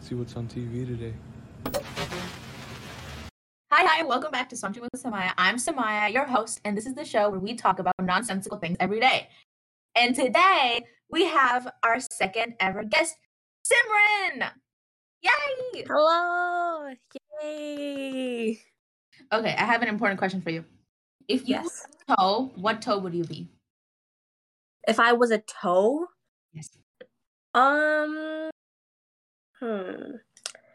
Let's see what's on TV today. Hi, hi, welcome back to Sauntering with Sumaiya. I'm Sumaiya, your host, and this is the show where we talk about nonsensical things every day. And today we have our second ever guest, Simran. Yay! Hello! Yay! Okay, I have an important question for you. If you Yes. were a toe, what toe would you be? If I was a toe, Yes. um, hmm,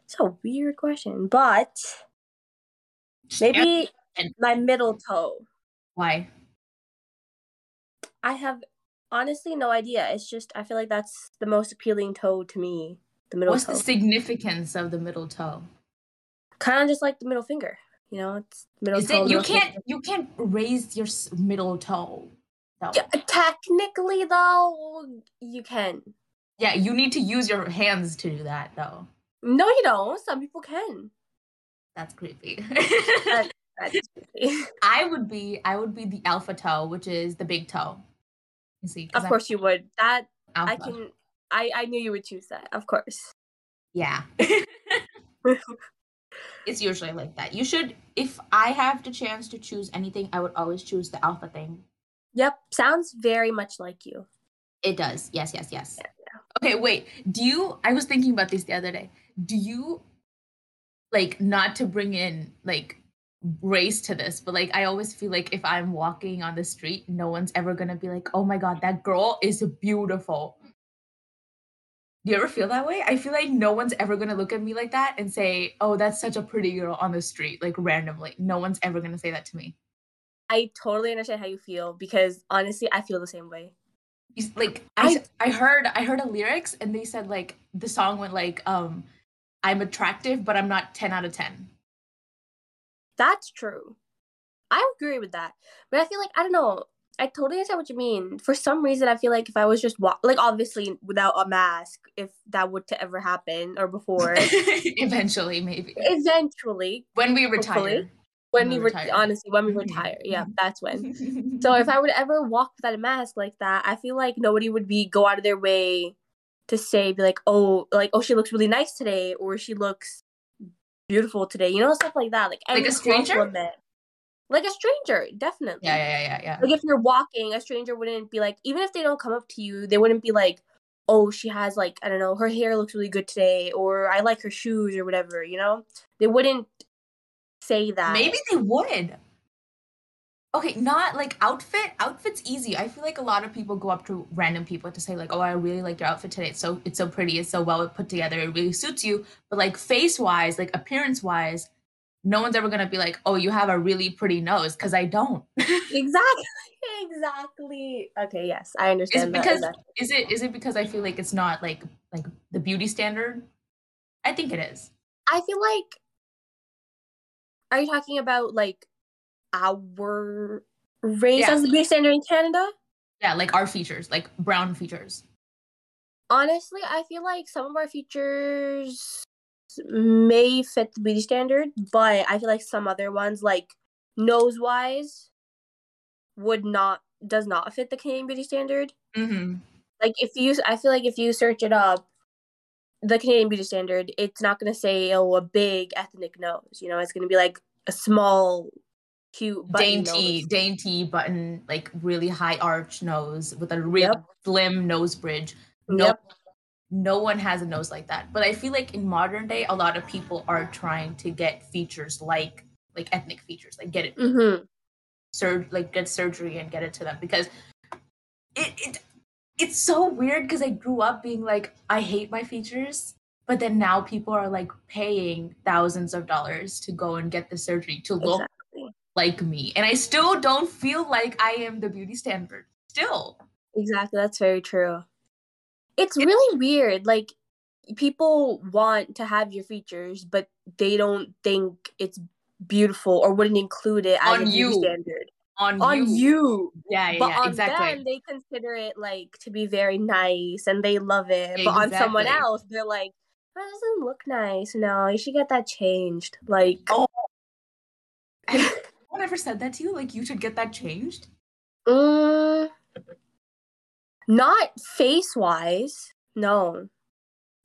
it's a weird question, but maybe my middle toe. Why? I have honestly no idea. It's just I feel like that's the most appealing toe to me. The middle What's toe, the significance of the middle toe? kind of just like the middle finger. You know, it's middle Is toe. it you can't finger. you can't raise your middle toe? though. Yeah, technically, though, you can. Yeah, you need to use your hands to do that though. No, you don't. Some people can. That's creepy. That- That's I would be I would be the alpha toe, which is the big toe. You see, Of I'm course you would. That I can. I I knew you would choose that. Of course. Yeah. it's usually like that. You should if I have the chance to choose anything, I would always choose the alpha thing. Yep. Sounds very much like you. It does. Yes, yes, yes. Okay, wait. Do you I was thinking about this the other day. Do you like not to bring in like race to this, but like I always feel like if I'm walking on the street, no one's ever gonna be like, oh my god, that girl is beautiful. Do you ever feel that way? I feel like no one's ever gonna look at me like that and say, oh, that's such a pretty girl on the street, like randomly. No one's ever gonna say that to me. I totally understand how you feel because honestly, I feel the same way. Like I, I heard I heard a lyrics and they said like the song went like um I'm attractive but I'm not 10 out of 10. That's true. I agree with that, but I feel like I don't know. I totally understand what you mean. For some reason, I feel like if I was just wa- like obviously without a mask, if that would to ever happen or before, Eventually maybe. eventually When we Hopefully. Retire. when When we we were honestly when we Mhm. retire, yeah, that's when. So if I would ever walk without a mask like that, I feel like nobody would be go out of their way to say be like, oh, like oh, she looks really nice today, or she looks beautiful today, you know, stuff like that. Like Like a any stranger? compliment. like a stranger, definitely. yeah, yeah, yeah, yeah, Like if you're walking, a stranger wouldn't be like, even if they don't come up to you, they wouldn't be like, oh, she has like I don't know, her hair looks really good today, or I like her shoes or whatever, you know. They wouldn't say that. Maybe they would. Okay, not like outfit. Outfit's easy. I feel like a lot of people go up to random people to say like, "Oh, I really like your outfit today. It's so it's so pretty. It's so well put together. It really suits you." But like face wise, like appearance wise, no one's ever gonna be like, "Oh, you have a really pretty nose," because I don't. Exactly. Exactly. Okay, yes, I Is understand it because that- is it is it because I feel like it's not like like the beauty standard? I think it is. I feel like Are you talking about like our race Yeah. as the beauty standard in Canada? Yeah, like our features, like brown features. Honestly, I feel like some of our features may fit the beauty standard, but I feel like some other ones, like nose wise, would not does not fit the Canadian beauty standard. Mm-hmm. Like if you, I feel like if you search it up, the Canadian beauty standard, it's not gonna say oh a big ethnic nose. You know, it's gonna be like a small, cute, button Dainty, nose. dainty button, like really high arch nose with a real Yep. slim nose bridge. No, Yep. no one has a nose like that. But I feel like in modern day, a lot of people are trying to get features like like ethnic features, like get it Mm-hmm. sur- like get surgery and get it to them because it, it it's so weird because I grew up being like I hate my features, but then now people are like paying thousands of dollars to go and get the surgery to look Exactly. like me, and I still don't feel like I am the beauty standard. Still, Exactly. That's very true. It's really weird. Like people want to have your features, but they don't think it's beautiful or wouldn't include it as On a beauty you. standard on, on you, you. yeah, yeah, But yeah, on exactly. them, they consider it like to be very nice and they love it. But on someone else, they're like, that doesn't look nice. No, you should get that changed. Like, Oh. Has anyone ever said that to you? Like you should get that changed? mm, not face wise. No,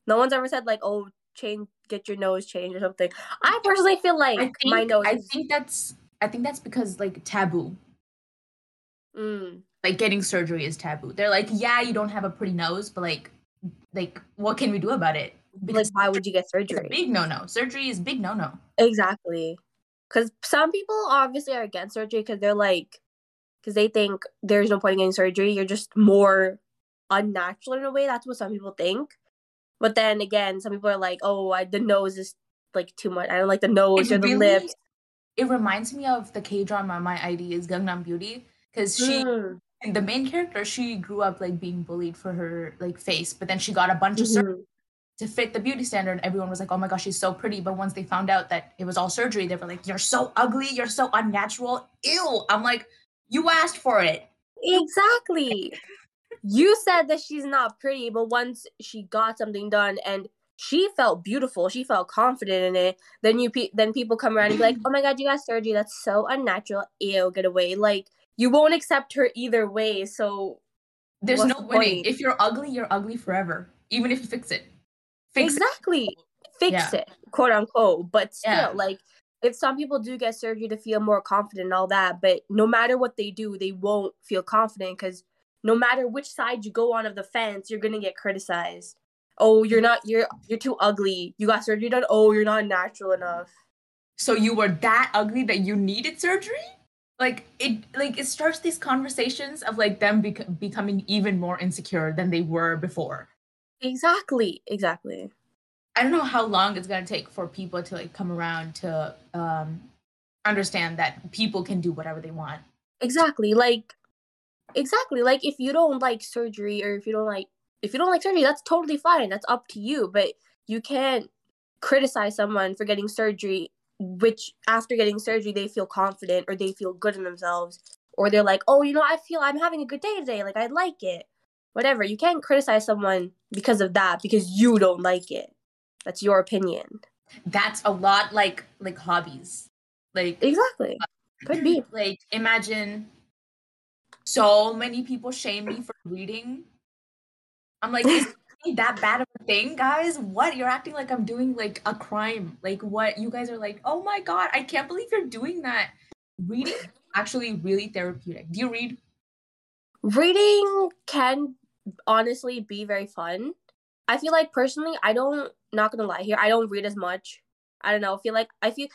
no one's ever said like, oh, change, get your nose changed or something. I personally feel like I think, my nose. I think that's I think that's because like taboo. Mm, Like getting surgery is taboo. They're like, yeah, you don't have a pretty nose, but like like what can we do about it? like, why would you get surgery? big no no. Surgery is big no no. Exactly. Because some people obviously are against surgery because they're like, because they think there's no point in getting surgery. You're just more unnatural in a way. That's what some people think. But then again, some people are like, oh, I, the nose is like too much. I don't like the nose It or the really- lips. It reminds me of the K drama My ID is Gangnam Beauty because she Mm, the main character she grew up like being bullied for her like face, but then she got a bunch of surgery to fit the beauty standard. Everyone was like, "Oh my gosh, she's so pretty." But once they found out that it was all surgery, they were like, "You're so ugly. You're so unnatural. Ew." I'm like, "You asked for it." Exactly. you said that she's not pretty, but once she got something done and she felt beautiful, she felt confident in it. Then you pe- then people come around and be like, "Oh my god, you got surgery. That's so unnatural. Ew, get away." Like you won't accept her either way. So There's no the winning. point? If you're ugly, you're ugly forever. Even if you fix it. Fix it. exactly, fix Yeah. it, quote unquote. But still, Yeah. like if some people do get surgery to feel more confident and all that, but no matter what they do, they won't feel confident because no matter which side you go on of the fence, you're gonna get criticized. Oh, you're not you're you're too ugly. You got surgery done. Oh, you're not natural enough. So you were that ugly that you needed surgery? Like it like it starts these conversations of like them bec- becoming even more insecure than they were before. Exactly. Exactly. I don't know how long it's gonna take for people to like come around to um understand that people can do whatever they want. Exactly. Like exactly. Like if you don't like surgery or if you don't like if you don't like surgery, that's totally fine. That's up to you. But you can't criticize someone for getting surgery which after getting surgery they feel confident or they feel good in themselves or they're like, "Oh, you know, I feel I'm having a good day today. Like I like it." Whatever. You can't criticize someone because of that because you don't like it. That's your opinion. That's a lot like like hobbies. Like Exactly. Could be. like imagine so many people shame me for reading. I'm like, is that bad of a thing, guys? What? You're acting like I'm doing like a crime. Like what? You guys are like, oh my god, I can't believe you're doing that. Reading actually really therapeutic. Do you read? reading can honestly be very fun. I feel like personally, I don't not gonna lie here, I don't read as much. I don't know, I feel like I feel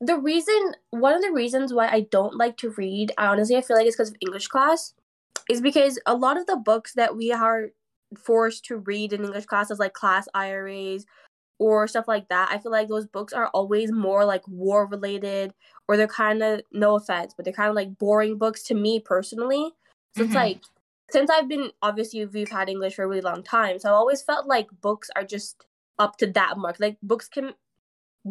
the reason one of the reasons why I don't like to read, honestly I feel like it's because of English class, is because a lot of the books that we are forced to read in English classes like class IRAs or stuff like that, I feel like those books are always more like war related or they're kind of no offense, but they're kind of like boring books to me personally. So it's Mhm. like since I've been obviously we've had English for a really long time, so I've always felt like books are just up to that mark. Like books can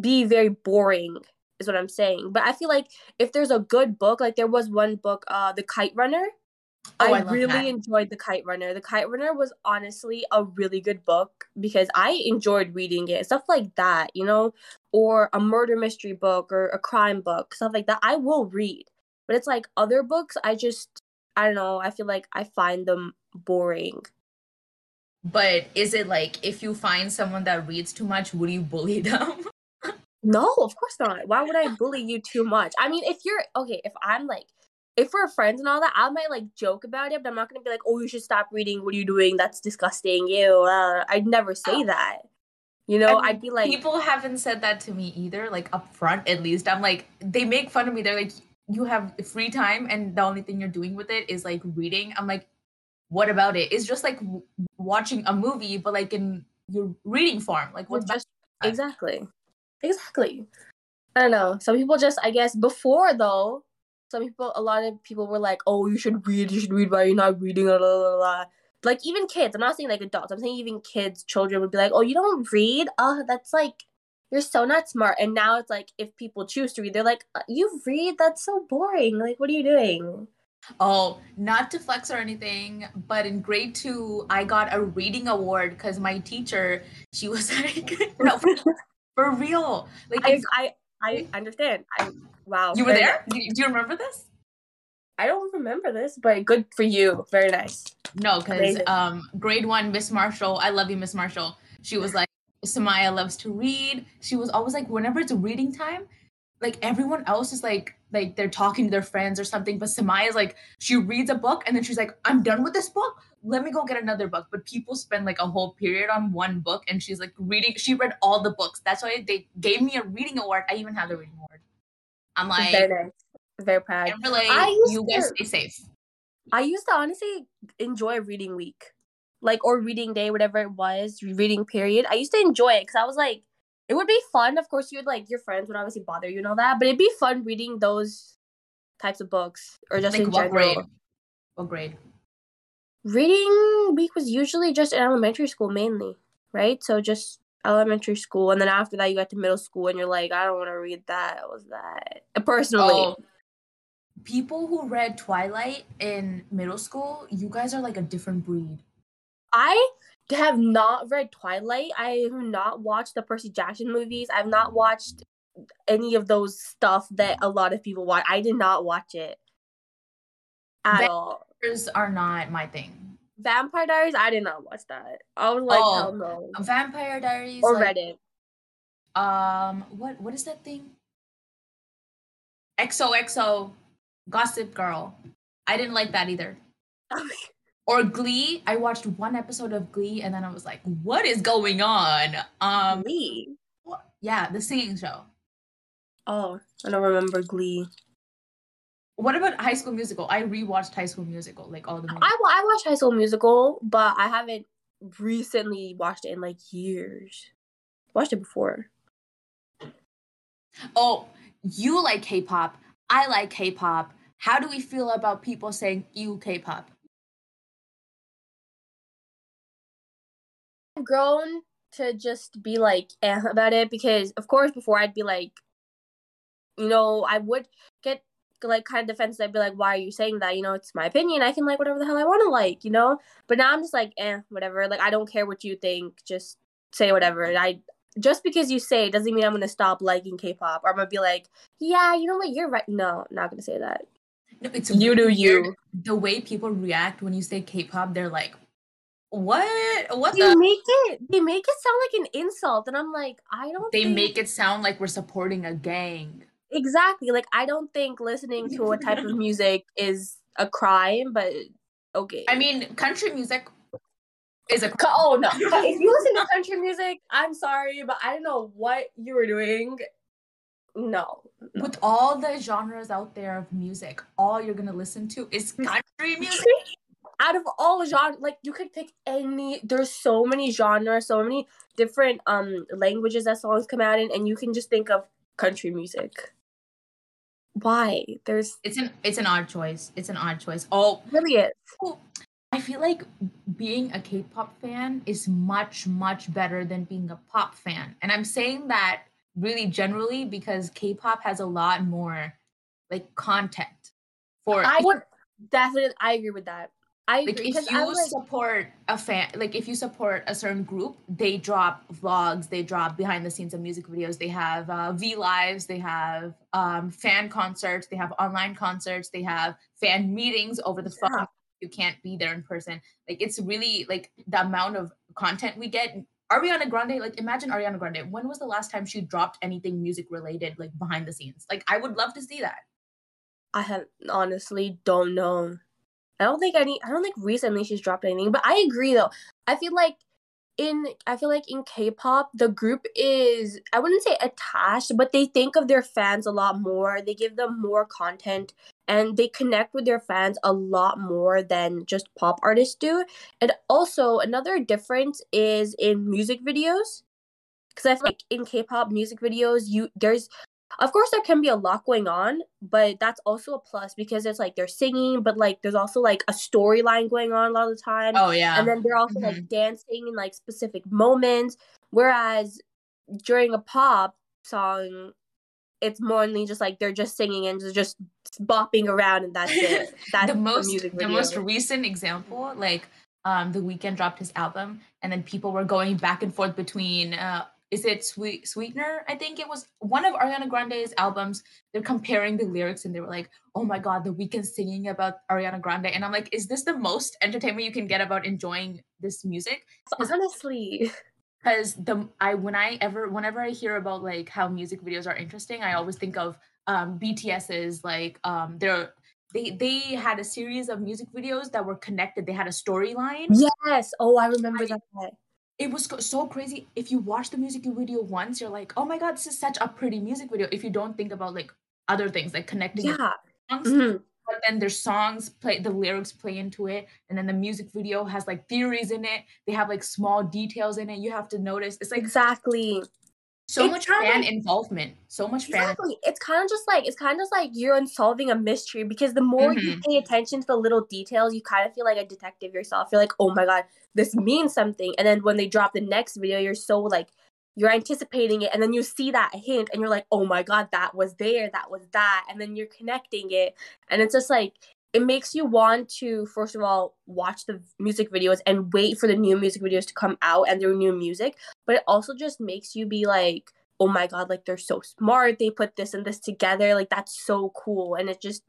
be very boring, is what I'm saying. But I feel like if there's a good book, like there was one book, uh, The Kite Runner. Oh, I, I really that. enjoyed The Kite Runner. The Kite Runner was honestly a really good book because I enjoyed reading it. Stuff like that, you know, or a murder mystery book or a crime book, stuff like that. I will read. But it's like other books, I just I don't know, I feel like I find them boring. But is it like if you find someone that reads too much, would you bully them? No, of course not. Why would I bully you too much? I mean, if you're okay, if I'm like, if we're friends and all that, I might like joke about it, but I'm not gonna be like, oh, you should stop reading. What are you doing? That's disgusting. Ew. Uh, I'd never say that. You know, I mean, I'd be like, People haven't said that to me either, like up front at least. I'm like, they make fun of me. They're like, you have free time and the only thing you're doing with it is like reading. I'm like, what about it? It's just like w- watching a movie, but like in your reading form. Like, what's just that? exactly, exactly. I don't know. Some people just, I guess, before though, some people, a lot of people were like, "Oh, you should read. You should read. Why you're not reading?" Blah, blah, blah, blah. Like even kids. I'm not saying like adults. I'm saying even kids, children would be like, "Oh, you don't read? Oh, that's like." You're so not smart. And now it's like if people choose to read, they're like, "Uh, "You read? That's so boring. Like, what are you doing?" Oh, not to flex or anything, but in grade two, I got a reading award because my teacher, she was like, no, for, for real. Like, I I I understand. I wow. you were there? nice. Do you remember this? I don't remember this, but good for you. Very nice. No, because um, grade one, Miss Marshall, I love you, Miss Marshall. She was like, Sumaiya loves to read. She was always like, whenever it's reading time, like everyone else is like like they're talking to their friends or something but sumaiya is like she reads a book and then she's like i'm done with this book let me go get another book but people spend like a whole period on one book and she's like reading she read all the books that's why they gave me a reading award i even have the reading award i'm like very nice very proud like you guys to, stay safe i used to honestly enjoy reading week like or reading day whatever it was reading period i used to enjoy it because i was like it would be fun. Of course, you'd like your friends would obviously bother you and all that, but it'd be fun reading those types of books or just like in what general. Grade? What grade? Reading week was usually just in elementary school mainly, right? So just elementary school, and then after that, you got to middle school, and you're like, I don't want to read that. What was that? Personally, oh, people who read Twilight in middle school, you guys are like a different breed. I have not read Twilight. I have not watched the Percy Jackson movies. I've not watched any of those stuff that a lot of people watch. I did not watch it at Vampires all. are not my thing. Vampire Diaries, I did not watch that. I was like, oh, no. Vampire Diaries or like, Reddit. Um, what what is that thing? XOXO Gossip Girl. I didn't like that either. or Glee. I watched one episode of Glee and then I was like, what is going on? Um Glee. Yeah, the singing show. Oh, I don't remember Glee. What about High School Musical? I rewatched High School Musical, like all the. Movies. I I watched High School Musical, but I haven't recently watched it in like years. Watched it before. Oh, you like K-pop. I like K-pop. How do we feel about people saying you K-pop? I've grown to just be like eh about it because of course before I'd be like you know, I would get like kind of defensive. I'd be like, why are you saying that? You know, it's my opinion. I can like whatever the hell I want to like, you know? But now I'm just like, eh, whatever. Like I don't care what you think. Just say whatever. And I just because you say it doesn't mean I'm gonna stop liking K-pop or I'm gonna be like, yeah, you know what, you're right. No, not gonna say that. No, it's you do you. The way people react when you say K-pop, they're like, what? What they the? make it? They make it sound like an insult, and I'm like, I don't. They think... make it sound like we're supporting a gang. Exactly. Like I don't think listening to a type of music is a crime, but okay. I mean, country music is a oh no. if you listen to country music, I'm sorry, but I don't know what you were doing. No, no. With all the genres out there of music, all you're gonna listen to is country music out of all genres, like you could pick any. There's so many genres, so many different um languages that songs come out in, and you can just think of country music. Why? There's it's an it's an odd choice. It's an odd choice. Oh, really is. I feel like being a K-pop fan is much much better than being a pop fan, and I'm saying that really generally because K-pop has a lot more like content for. I would definitely I agree with that. I like if you like, support a fan, like if you support a certain group, they drop vlogs, they drop behind the scenes of music videos, they have uh, V lives, they have um, fan concerts, they have online concerts, they have fan meetings over the phone. You can't be there in person. Like it's really like the amount of content we get. Ariana Grande, like imagine Ariana Grande. When was the last time she dropped anything music related, like behind the scenes? Like I would love to see that. I have honestly don't know. I don't think any I don't think recently she's dropped anything, but I agree though. I feel like in I feel like in K-pop the group is I wouldn't say attached, but they think of their fans a lot more. They give them more content and they connect with their fans a lot more than just pop artists do. And also another difference is in music videos. Cuz I feel like in K-pop music videos you there's of course there can be a lot going on but that's also a plus because it's like they're singing but like there's also like a storyline going on a lot of the time. Oh yeah. And then they're also mm-hmm. like dancing in like specific moments. Whereas during a pop song it's more than just like they're just singing and just bopping around and that's it. That's the most the, the most recent example like um the Weeknd dropped his album and then people were going back and forth between uh is it Sweet Sweetener? I think it was one of Ariana Grande's albums. They're comparing the lyrics and they were like, "Oh my god, the Weeknd singing about Ariana Grande," and I'm like, "Is this the most entertainment you can get about enjoying this music?" Honestly, because the I when I ever whenever I hear about like how music videos are interesting, I always think of um BTS's like um their they they had a series of music videos that were connected. They had a storyline. Yes. Oh, I remember I, that. It was so crazy. If you watch the music video once, you're like, "Oh my god, this is such a pretty music video." If you don't think about like other things like connecting yeah. songs, mm-hmm. but then their songs play, the lyrics play into it, and then the music video has like theories in it. They have like small details in it. You have to notice. It's like exactly so it's much fan like, involvement so much exactly. fan it's kind of just like it's kind of like you're unsolving a mystery because the more mm-hmm. you pay attention to the little details you kind of feel like a detective yourself you're like oh my god this means something and then when they drop the next video you're so like you're anticipating it and then you see that hint and you're like oh my god that was there that was that and then you're connecting it and it's just like it makes you want to first of all watch the music videos and wait for the new music videos to come out and their new music but it also just makes you be like oh my god like they're so smart they put this and this together like that's so cool. And it just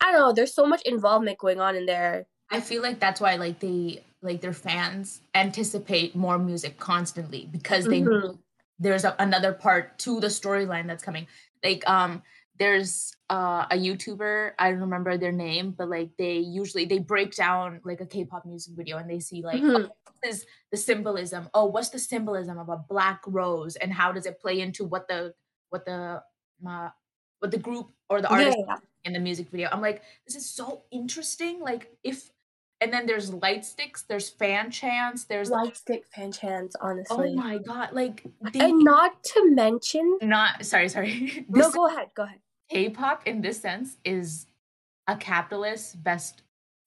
i don't know there's so much involvement going on in there. I feel like that's why like they like their fans anticipate more music constantly because they mm-hmm. there's a, another part to the storyline that's coming. Like um there's uh, a YouTuber, I don't remember their name, but like they usually they break down like a K-pop music video and they see like mm-hmm. oh, this is the symbolism. Oh, what's the symbolism of a black rose and how does it play into what the what the uh, what the group or the artist yeah, in the music video? I'm like, this is so interesting. Like if and then there's light sticks, there's fan chants, there's light stick fan chants, honestly. Oh my god, like they, and not to mention not sorry, sorry. no, go ahead, go ahead. K-pop in this sense is a capitalist best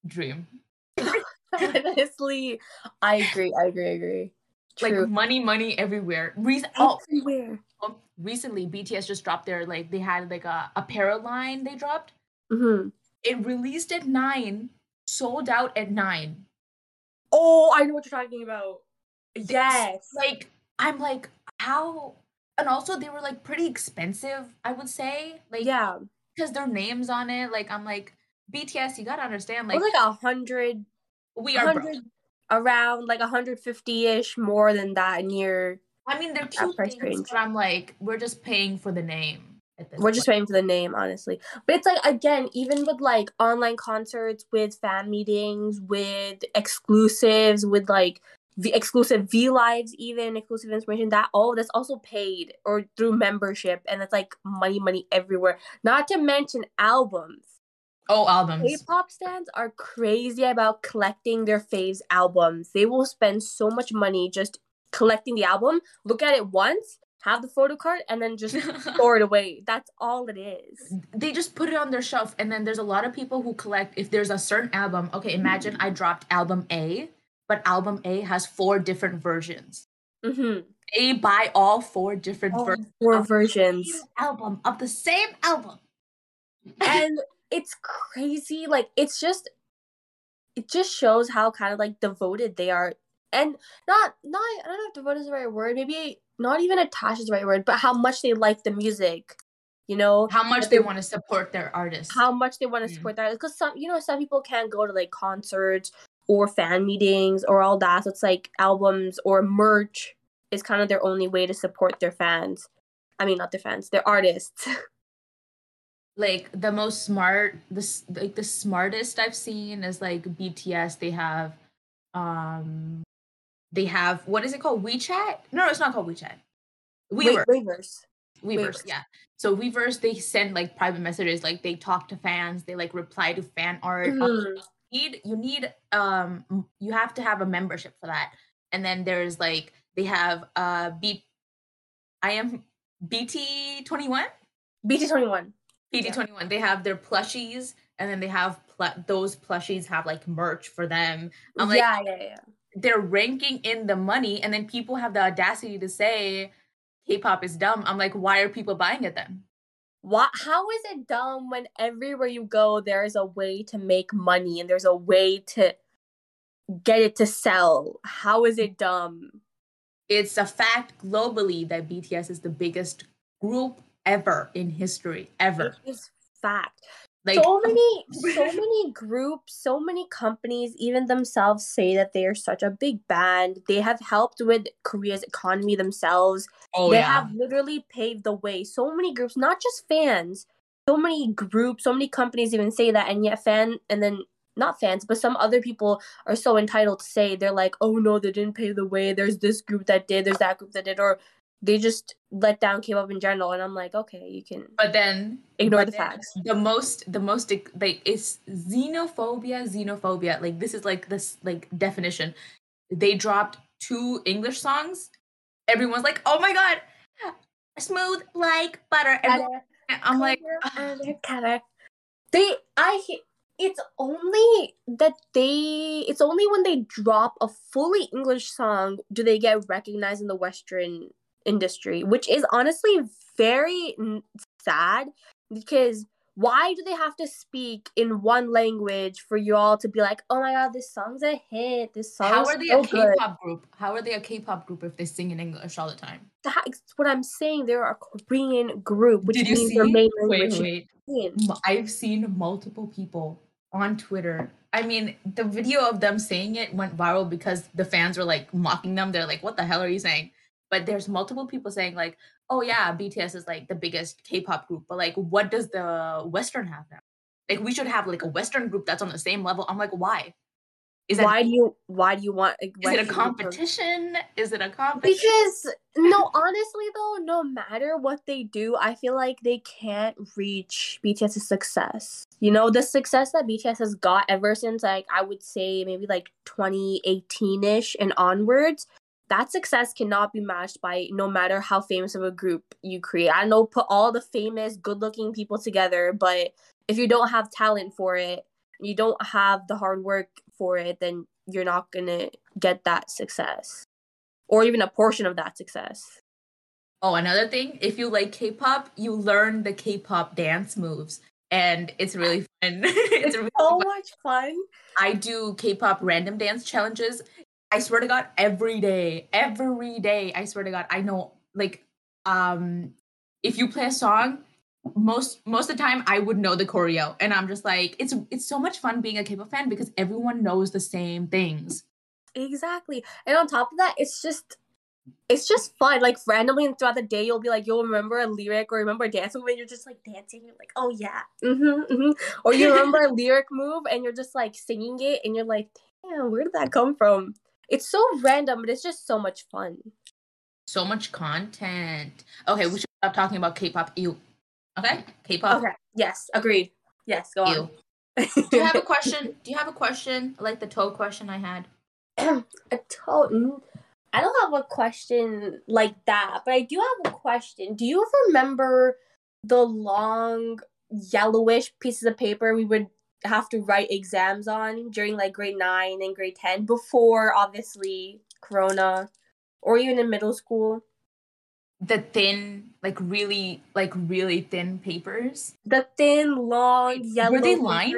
dream. Honestly, I agree. I agree. I agree. True. Like money, money everywhere. Re- oh, everywhere. Oh, recently, BTS just dropped their like they had like a apparel line they dropped. Mm-hmm. It released at nine, sold out at nine. Oh, I know what you're talking about. Yes. Like I'm like, how and also they were like pretty expensive, I would say. Like yeah, because their names on it. Like I'm like BTS, you gotta understand. Like like a hundred. We are around like 150 ish more than that near. I mean, they're cute things, range. but I'm like, we're just paying for the name. We're point. just paying for the name, honestly. But it's like again, even with like online concerts, with fan meetings, with exclusives, with like the exclusive V lives, even exclusive information, that all that's also paid or through membership, and it's like money, money everywhere. Not to mention albums. Oh, albums. K-pop stands are crazy about collecting their faves albums. They will spend so much money just collecting the album, look at it once, have the photo card, and then just store it away. That's all it is. They just put it on their shelf, and then there's a lot of people who collect. If there's a certain album, okay, imagine I dropped album A but album A has four different versions. Mm-hmm. They buy all four different all ver- four versions album of the same album, and it's crazy. Like it's just, it just shows how kind of like devoted they are, and not not I don't know if devoted is the right word. Maybe not even attached is the right word, but how much they like the music you know how much they want to support their artists how much they want to support their artists because some you know some people can't go to like concerts or fan meetings or all that. So it's like albums or merch is kind of their only way to support their fans. I mean, not their fans, their artists. like the most smart, the like the smartest I've seen is like BTS. They have, um, they have what is it called? WeChat? No, it's not called WeChat. Weverse. Weverse. Weverse, yeah. So Weverse, they send like private messages, like they talk to fans, they like reply to fan art. Mm-hmm need you need um you have to have a membership for that. And then there's like they have uh b i am bt 21 bt 21 bt 21 they have their plushies and then they have pl- those plushies have like merch for them. I'm like yeah yeah yeah. they're ranking in the money and then people have the audacity to say k-pop is dumb. I'm like why are people buying it then what how is it dumb when everywhere you go there's a way to make money and there's a way to get it to sell? How is it dumb? It's a fact globally that bts is the biggest group ever in history ever. It is fact Like so many so many groups so many companies even themselves say that they are such a big band. They have helped with korea's economy themselves. Oh they yeah. have literally paved the way. So many groups not just fans so many groups so many companies even say that and yet fan and then not fans but some other people are so entitled to say they're like oh no they didn't pave the way. There's this group that did there's that group that did or they just let down k-pop in general and i'm like okay you can But then ignore but the then facts The most the most like it's xenophobia, xenophobia. Like this is like this like definition. They dropped two English songs. Everyone's like, "Oh my god, smooth like butter." Everyone, I'm like, they i it's only that they it's only when they drop a fully english song do they get recognized in the western industry which is honestly very n- sad because why do they have to speak in one language for you all to be like oh my god this song's a hit this song how are they so a good K-pop group? How are they a K-pop group if they sing in English all the time? that's what i'm saying they're a korean group which Did you means see? their main language wait. Korean. M- I've seen multiple people on Twitter. I mean, the video of them saying it went viral because the fans were like mocking them. They're like, "What the hell are you saying?" But there's multiple people saying like, "Oh yeah, BTS is like the biggest K-pop group." But like, what does the Western have now? Like, we should have like a Western group that's on the same level. I'm like, why? Is that why do you why do you want is it a competition? Is it a competition? Because no, honestly though, no matter what they do, I feel like they can't reach BTS's success. You know, the success that BTS has got ever since like I would say maybe like 2018ish and onwards, that success cannot be matched by no matter how famous of a group you create. I know put all the famous, good-looking people together, but if you don't have talent for it, you don't have the hard work for it, then you're not gonna get that success or even a portion of that success. Oh, another thing, if you like K-pop, you learn the K-pop dance moves, and it's really fun. it's really so fun. much fun. I do K-pop random dance challenges. I swear to God, every day, every day. I swear to God, I know. Like, um, if you play a song, most most of the time I would know the choreo, and I'm just like, it's it's so much fun being a K-pop fan because everyone knows the same things. Exactly. And on top of that, it's just it's just fun. Like randomly throughout the day, you'll be like, you'll remember a lyric or remember a dance move, and you're just like dancing. You're like, oh yeah, mm-hmm, mm-hmm. Or you remember a lyric move, and you're just like singing it, and you're like, damn, where did that come from? It's so random, but it's just so much fun. So much content. Okay, we should stop talking about K-pop. Ew. Okay, K-pop. Okay. Yes. Agreed. Yes. Go Ew. Do you have a question? Do you have a question like the toe question I had? a toe. I don't have a question like that, but I do have a question. Do you remember the long yellowish pieces of paper we would have to write exams on during like grade 9 and grade 10 before obviously corona or even in middle school? The thin, like really, like really thin papers. The thin, long, yellow were they lined?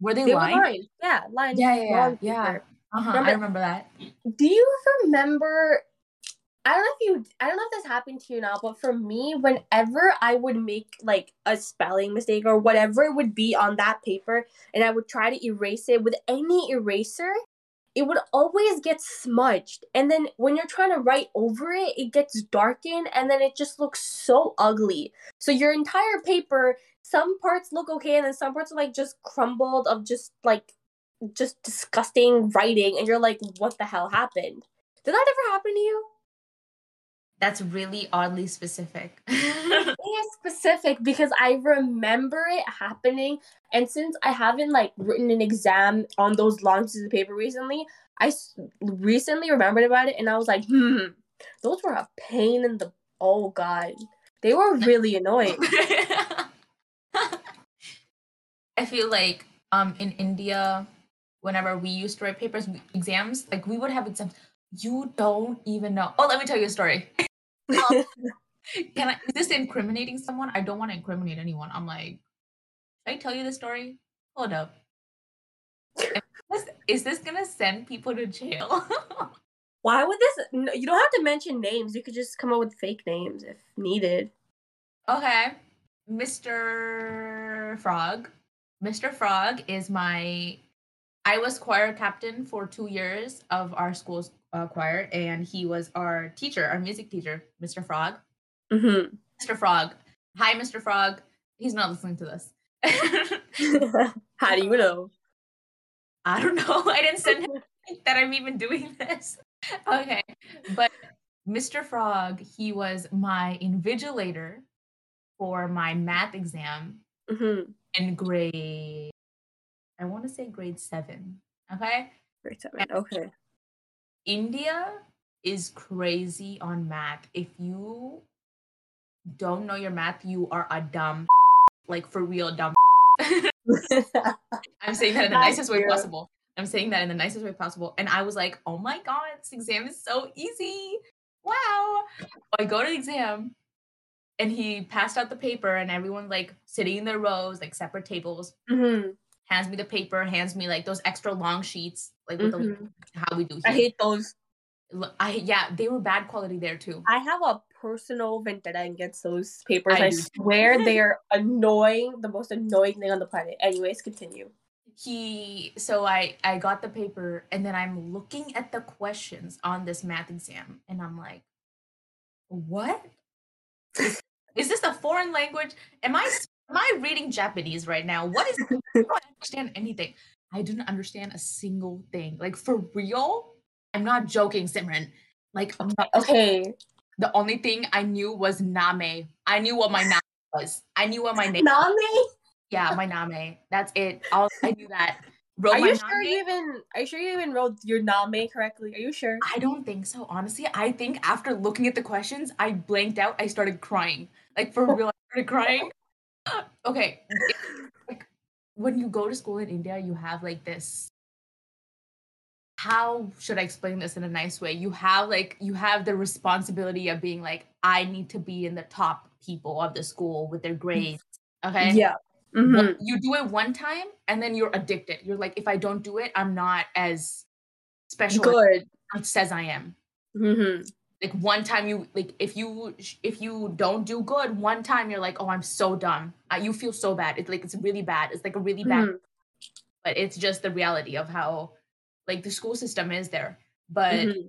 Were they, They were lined? lined. Yeah, lined. Yeah, yeah, yeah, yeah. Uh-huh. Remember- I remember that. Do you remember? I don't know if you. I don't know if this happened to you now, but for me, whenever I would make like a spelling mistake or whatever it would be on that paper, and I would try to erase it with any eraser, it would always get smudged. And then when you're trying to write over it, it gets darkened, and then it just looks so ugly. So your entire paper, some parts look okay, and then some parts are like just crumbled of just like just disgusting writing and you're like what the hell happened did that ever happen to you That's really oddly specific. it is specific because i remember it happening and since i haven't like written an exam on those long pieces of paper recently i s- recently remembered about it and i was like hmm those were a pain in the oh god they were really annoying I feel like um in India, whenever we used to write papers, we- exams, like we would have exams. You don't even know. Oh, let me tell you a story. Um, can I? Is this incriminating someone? I don't want to incriminate anyone. I'm like, should I tell you the story? Hold up. Is this, is this gonna send people to jail? why would this no, you don't have to mention names you could just come up with fake names if needed okay, Mr. Frog Mr. Frog is my. I was choir captain for two years of our school's uh, choir, and he was our teacher, our music teacher, Mr. Frog. Mm-hmm. Mr. Frog. Hi, Mr. Frog. He's not listening to this. How do you know? I don't know. I didn't send him that I'm even doing this. Okay. But Mr. Frog, he was my invigilator for my math exam Mm-hmm. in grade, I want to say grade seven. Okay. Grade seven. Okay. India is crazy on math. If you don't know your math, you are a dumb, like for real dumb. I'm saying that in the nicest way possible. I'm saying that in the nicest way possible. And I was like, oh my God, this exam is so easy. Wow. I go to the exam and he passed out the paper and everyone like sitting in their rows, like separate tables, mm-hmm. hands me the paper, hands me like those extra long sheets, like with the, mm-hmm. how we do I hate those. I yeah, they were bad quality there too. I have a personal vendetta against those papers. I I, swear they're annoying, the most annoying thing on the planet. Anyways, continue. He so I I got the paper and then I'm looking at the questions on this math exam and I'm like, what? Is, is this a foreign language? Am I am I reading Japanese right now? What is? I don't understand anything. I didn't understand a single thing. Like for real, I'm not joking, Simran. Like I'm not- Okay. the only thing I knew was name. I knew what my name was. I knew what my name. Nami? Yeah, my name. That's it. All I knew that. Wrote Are you sure name. you even are you sure you even wrote your name correctly? Are you sure? I don't think so. Honestly, I think after looking at the questions, I blanked out. I started crying. Like for real, I started crying. Okay. When you go to school in India, you have like this. How should I explain this in a nice way? You have like you have the responsibility of being like, I need to be in the top people of the school with their grades. Okay. Yeah. Mhm. you do it one time and then you're addicted. You're like, if I don't do it, I'm not as special Good. as it says I am. hmm Like one time you like if you if you don't do good one time you're like, oh, I'm so dumb. Uh, you feel so bad. It's like it's really bad. It's like a really bad. Mhm. But it's just the reality of how like the school system is there. But Mhm.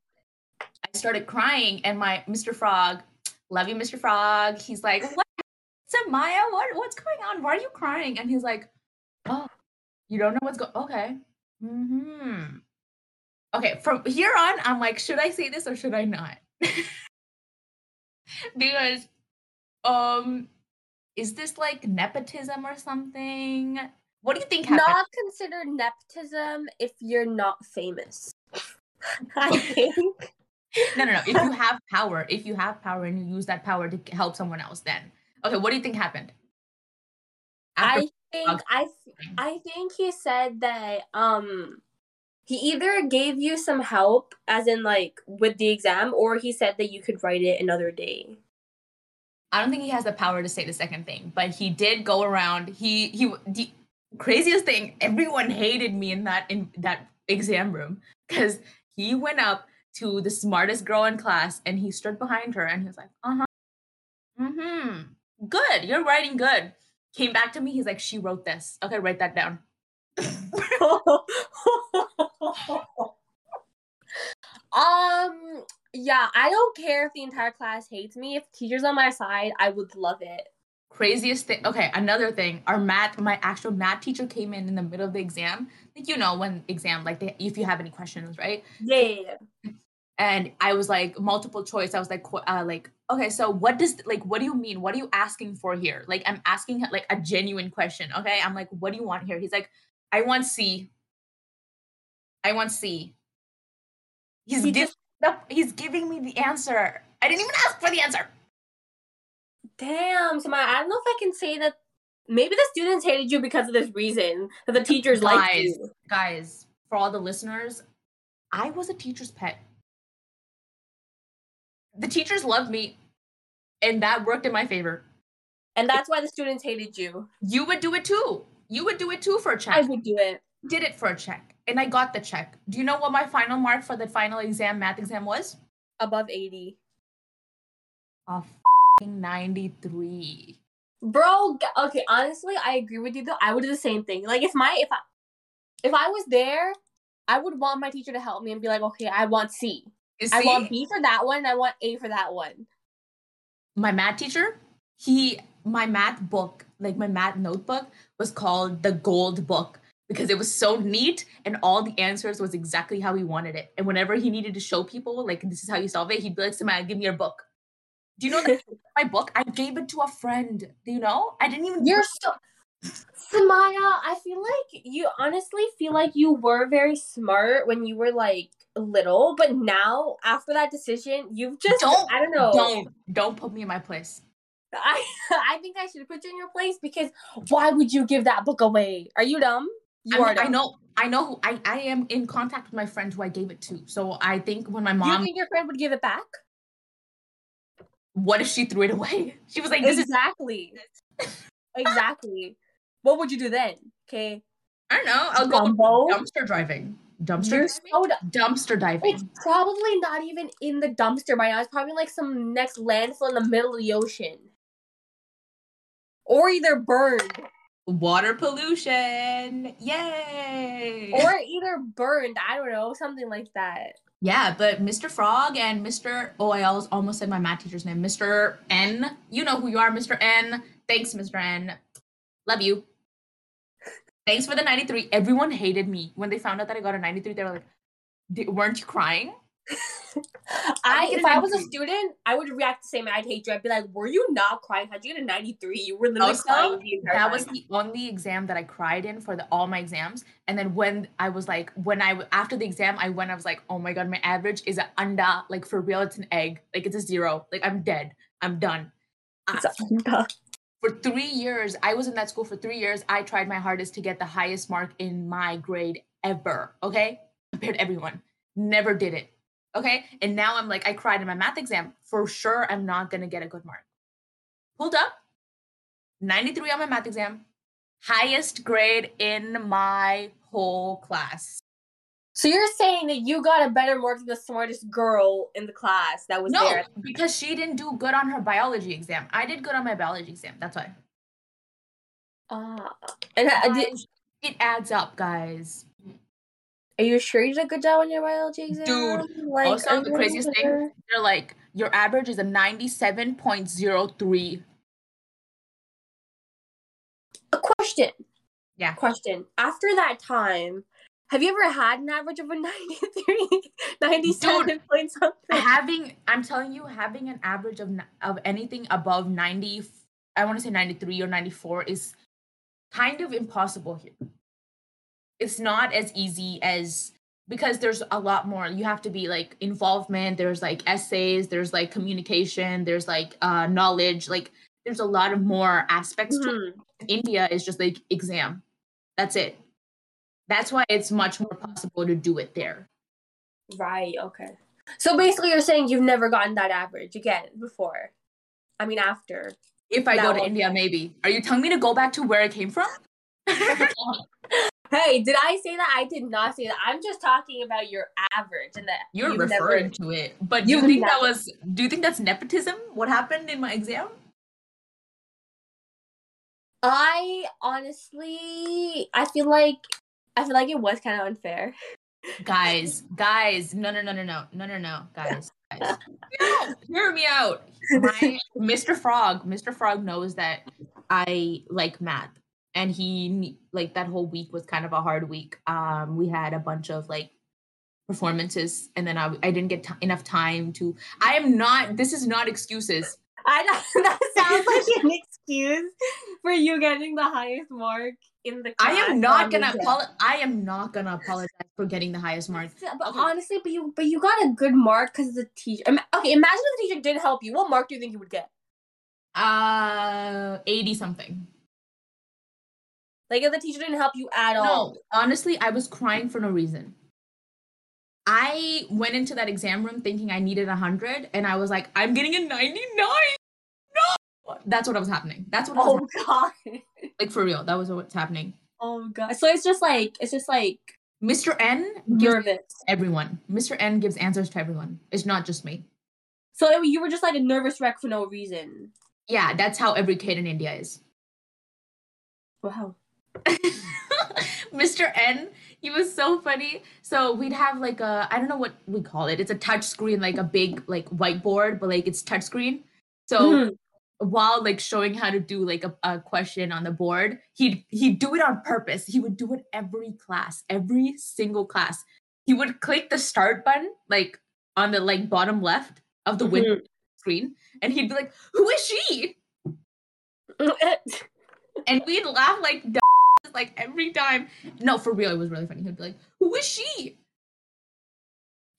I started crying, and my Mr. Frog, love you, Mr. Frog. He's like, what? So Maya, what what's going on? Why are you crying? And he's like, oh, you don't know what's going. Okay. Hmm. Okay. From here on, I'm like, should I say this or should I not? because, um, is this like nepotism or something? What do you think happened? Not considered nepotism if you're not famous. I think. No, no, no. If you have power, if you have power and you use that power to help someone else, then okay. What do you think happened? After- I think I I think he said that um he either gave you some help as in like with the exam or he said that you could write it another day. I don't think he has the power to say the second thing, but he did go around. He he the craziest thing. Everyone hated me in that in that exam room because he went up to the smartest girl in class and he stood behind her and he was like, uh huh, mm-hmm, good. You're writing good. Came back to me. He's like, she wrote this. Okay, write that down. um yeah, I don't care if the entire class hates me. If teachers on my side, I would love it. craziest thing okay another thing our math my actual math teacher came in in the middle of the exam. Like you know when exam like they, if you have any questions right? Yeah, yeah, yeah. and i was like multiple choice. I was like uh, like okay so what does like what do you mean? What are you asking for here? Like i'm asking like a genuine question okay? I'm like what do you want here? He's like i want c i want c he's He just- the, he's giving me the answer i didn't even ask for the answer Damn, so my I don't know if I can say that maybe the students hated you because of this reason. That the teachers liked Guys. you. guys, for all the listeners, I was a teacher's pet. The teachers loved me, and that worked in my favor. And that's why the students hated you. You would do it too. You would do it too for a check. I would do it. did it for a check, and I got the check. Do you know what my final mark for the final exam, math exam, was? Above 80. A f***ing 93. Bro, okay, honestly, I agree with you though. I would do the same thing. Like if my if I if I was there, I would want my teacher to help me and be like, okay, I want C. I want B for that one, I want A for that one. my math teacher, he my math book, like my math notebook, was called the gold book because it was so neat and all the answers was exactly how he wanted it. And whenever he needed to show people, like this is how you solve it, he'd be like, Sumaiya, give me your book. Do you know that my book? I gave it to a friend. Do you know? I didn't even You're so Sumaiya, I feel like you honestly feel like you were very smart when you were like little, but now after that decision, you've just Don't- I don't know. don't don't put me in my place. I I think I should put you in your place because why would you give that book away? Are you dumb? You I, are mean, I know I know who I, I am in contact with my friend who I gave it to. So I think when my mom. you think your friend would give it back? what if she threw it away? She was like, This is Exactly. exactly. What would you do then? Okay. I don't know. I'll go dumpster driving. Dumpster diving? so dumb. dumpster diving. It's probably not even in the dumpster by now. It's probably like some next landfill in the middle of the ocean. Or either burned. Water pollution. Yay. Or either burned. I don't know. Something like that. yeah, but Mr. Frog and Mr. Oh, I almost almost said my math teacher's name. Mr. N. You know who you are, Mr. N. Thanks, Mr. N. Love you. Thanks for the 93. Everyone hated me when they found out that I got a 93. They were like, weren't you crying? I if I was a student, I would react the same. I'd hate you. I'd be like, "Were you not crying? How'd you get a ninety three? You were literally crying that time." was the only exam that I cried in for the, all my exams. And then when I was like, when I after the exam, I went, I was like, oh my god, my average is an anda. Like for real, it's an egg. Like it's a zero. Like I'm dead. I'm done. It's a- for three years, I was in that school for three years. I tried my hardest to get the highest mark in my grade ever. Okay, compared to everyone, never did it. Okay, and now I'm like, I cried in my math exam. For sure, I'm not gonna get a good mark. Pulled up, 93 on my math exam, highest grade in my whole class. So you're saying that you got a better mark than the smartest girl in the class that was No, there? because she didn't do good on her biology exam. I did good on my biology exam. That's why. Uh, and I, did, It adds up, guys. Are you sure you did a good job on your biology exam? Dude, like, also, the craziest thing- sure? They're like, your average is a 97.03. A question. Yeah. Question. After that time, have you ever had an average of a 93, 97 point something? having, I'm telling you, having an average of, of anything above 90, I want to say 93 or 94 is kind of impossible here. It's not as easy as because there's a lot more you have to be like involvement there's like essays there's like communication there's like uh knowledge like there's a lot of more aspects to it. India is just like exam. That's it. That's why it's much more possible to do it there. Right, okay. So basically, you're saying you've never gotten that average again before. I mean, after. If I go to. India, maybe. Are you telling me to go back to where I came from? Hey, did I say that? I did not say that. I'm just talking about your average and that You're referring never- to it. But do you think that was do you think that's nepotism? What happened in my exam? I honestly, I feel like, I feel like it was kind of unfair. Guys, guys, no no no no no no no no guys. guys. No, hear me out. My Mr. Frog, Mr. Frog knows that I like math. And he like that whole week was kind of a hard week. Um, we had a bunch of like performances, and then I, I didn't get t- enough time to. I am not. This is not excuses. I that sounds like an excuse for you getting the highest mark in the I am not on gonna apologize. I am not gonna apologize for getting the highest mark. But Okay. honestly, but you but you got a good mark because the teacher. Okay, imagine if the teacher didn't help you. What mark do you think you would get? Uh, eighty something. Like if the teacher didn't help you at all. No, honestly, I was crying for no reason. I went into that exam room thinking I needed 100, and I was like, I'm getting a 99. No! That's what I was happening. That's what was Oh god. like for real. That was what's happening. Oh god. So it's just like it's just like Mr. N gives nervous. everyone. Mr. N gives answers to everyone. It's not just me. So it- you were just like a nervous wreck for no reason. Yeah, that's how every kid in India is. Wow. Mr. N, he was so funny. So we'd have like a I don't know what we call it. It's a touch screen, like a big like whiteboard, but like it's touch screen. So Mhm. while like showing how to do like a, a question on the board, he'd he'd do it on purpose. He would do it every class, every single class. He would click the start button like on the like bottom left of the window Mhm. screen, and he'd be like, "Who is she?" and we'd laugh like like every time. No, for real, it was really funny. He'd be like, "Who is she?"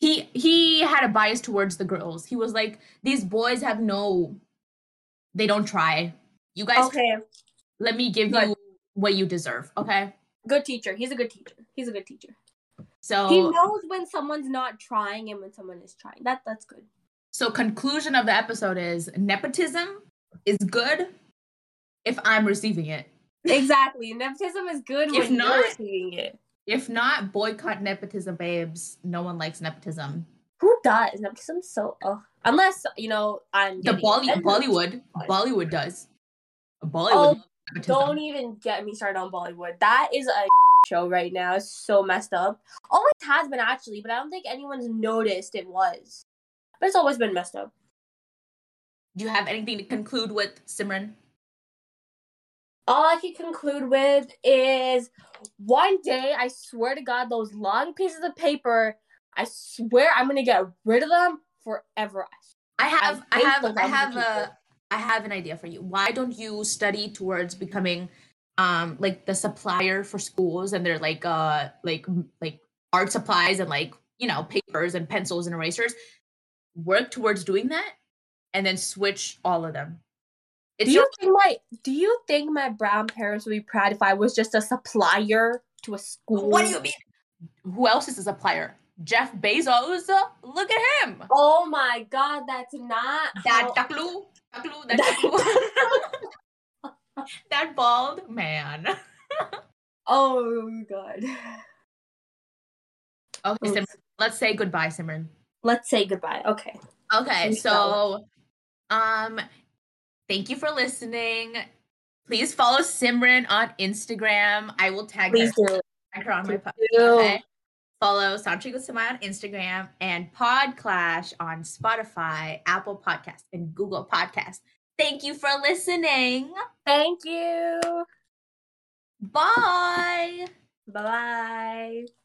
He he had a bias towards the girls. He was like, "These boys have no, they don't try. You guys, okay. let me give Good. you what you deserve." Okay, Good teacher. He's a good teacher. He's a good teacher. so He knows when someone's not trying and when someone is trying. That that's good. so conclusion of the episode is nepotism is good if I'm receiving it. Exactly. Nepotism is good If when not- you're receiving it. If not, boycott nepotism, babes. No one likes nepotism. Who does? Nepotism so ugh. Unless, you know, I'm The Bolly- Bollywood, Bollywood does. Bollywood. Oh, loves nepotism. Don't even get me started on Bollywood. That is a show right now. It's so messed up. Always has been actually, but I don't think anyone's noticed it was. But it's always been messed up. Do you have anything to conclude with, Simran? All I can conclude with is one day, I swear to God, those long pieces of paper, I swear I'm gonna get rid of them forever. I have, I, hate have, I have a, I have an idea for you. Why don't you study towards becoming, um, like the supplier for schools and they're like, uh, like, like art supplies and like, you know, papers and pencils and erasers. Work towards doing that, and then switch all of them. It's Do you think my Do you think my brown parents would be proud if I was just a supplier to a school? What do you mean? Who else is a supplier? Jeff Bezos. Look at him. Oh my God, that's not That how- taklu, taklu, that taklu. that bald man. Oh God. Okay. Simran, let's say goodbye, Simran. Let's say goodbye. Okay. Okay, so um thank you for listening. Please follow Simran on Instagram. I will tag Please her, do. tag her on my Please do. Okay. Follow Sanchi Gusama on Instagram and Podclash on Spotify, Apple Podcast, and Google Podcast. Thank you for listening. Thank you. Bye. Bye bye.